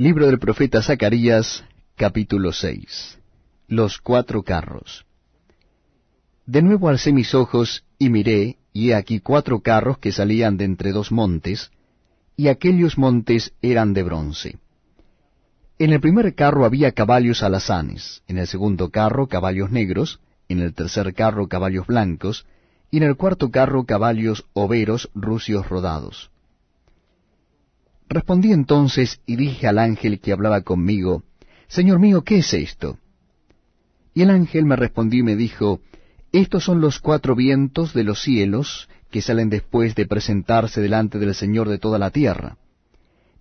Libro del profeta Zacarías, capítulo 6. Los cuatro carros. De nuevo alcé mis ojos y miré, y he aquí cuatro carros que salían de entre dos montes, y aquellos montes eran de bronce. En el primer carro había caballos alazanes, en el segundo carro caballos negros, en el tercer carro caballos blancos, y en el cuarto carro caballos overos rucios rodados. Respondí entonces y dije al ángel que hablaba conmigo, Señor mío, ¿qué es esto? Y el ángel me respondió y me dijo, Estos son los cuatro vientos de los cielos que salen después de presentarse delante del Señor de toda la tierra.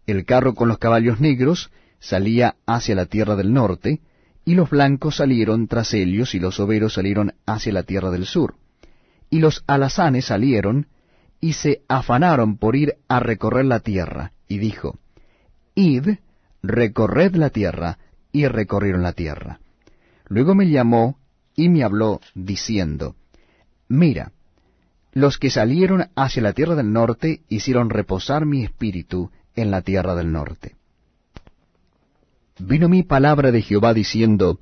El carro con los caballos negros salía hacia la tierra del norte, y los blancos salieron tras ellos, y los overos salieron hacia la tierra del sur. Y los alazanes salieron, y se afanaron por ir a recorrer la tierra, y dijo, Id, recorred la tierra, y recorrieron la tierra. Luego me llamó y me habló, diciendo, Mira, los que salieron hacia la tierra del norte hicieron reposar mi espíritu en la tierra del norte. Vino mi palabra de Jehová diciendo,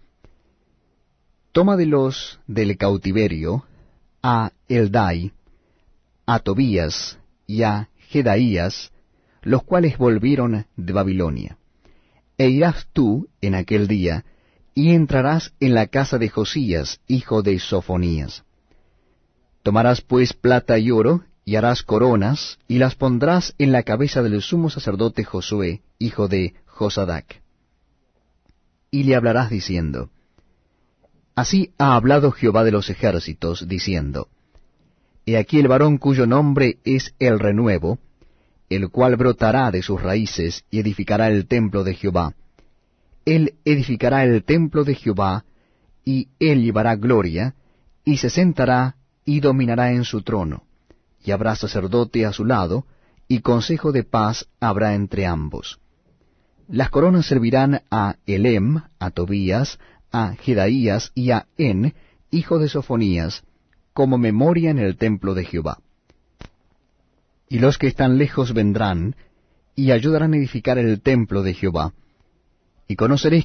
Toma de los del cautiverio a Eldai, a Tobías y a Jedaías, los cuales volvieron de Babilonia. E irás tú en aquel día, y entrarás en la casa de Josías, hijo de Sofonías. Tomarás pues plata y oro, y harás coronas, y las pondrás en la cabeza del sumo sacerdote Josué, hijo de Josadac. Y le hablarás diciendo, Así ha hablado Jehová de los ejércitos, diciendo, He aquí el varón cuyo nombre es el renuevo, el cual brotará de sus raíces y edificará el templo de Jehová. Él edificará el templo de Jehová, y él llevará gloria, y se sentará y dominará en su trono, y habrá sacerdote a su lado, y consejo de paz habrá entre ambos. Las coronas servirán a Elem, a Tobías, a Jedaías y a En, hijo de Sofonías, como memoria en el templo de Jehová y los que están lejos vendrán, y ayudarán a edificar el templo de Jehová. Y conoceréis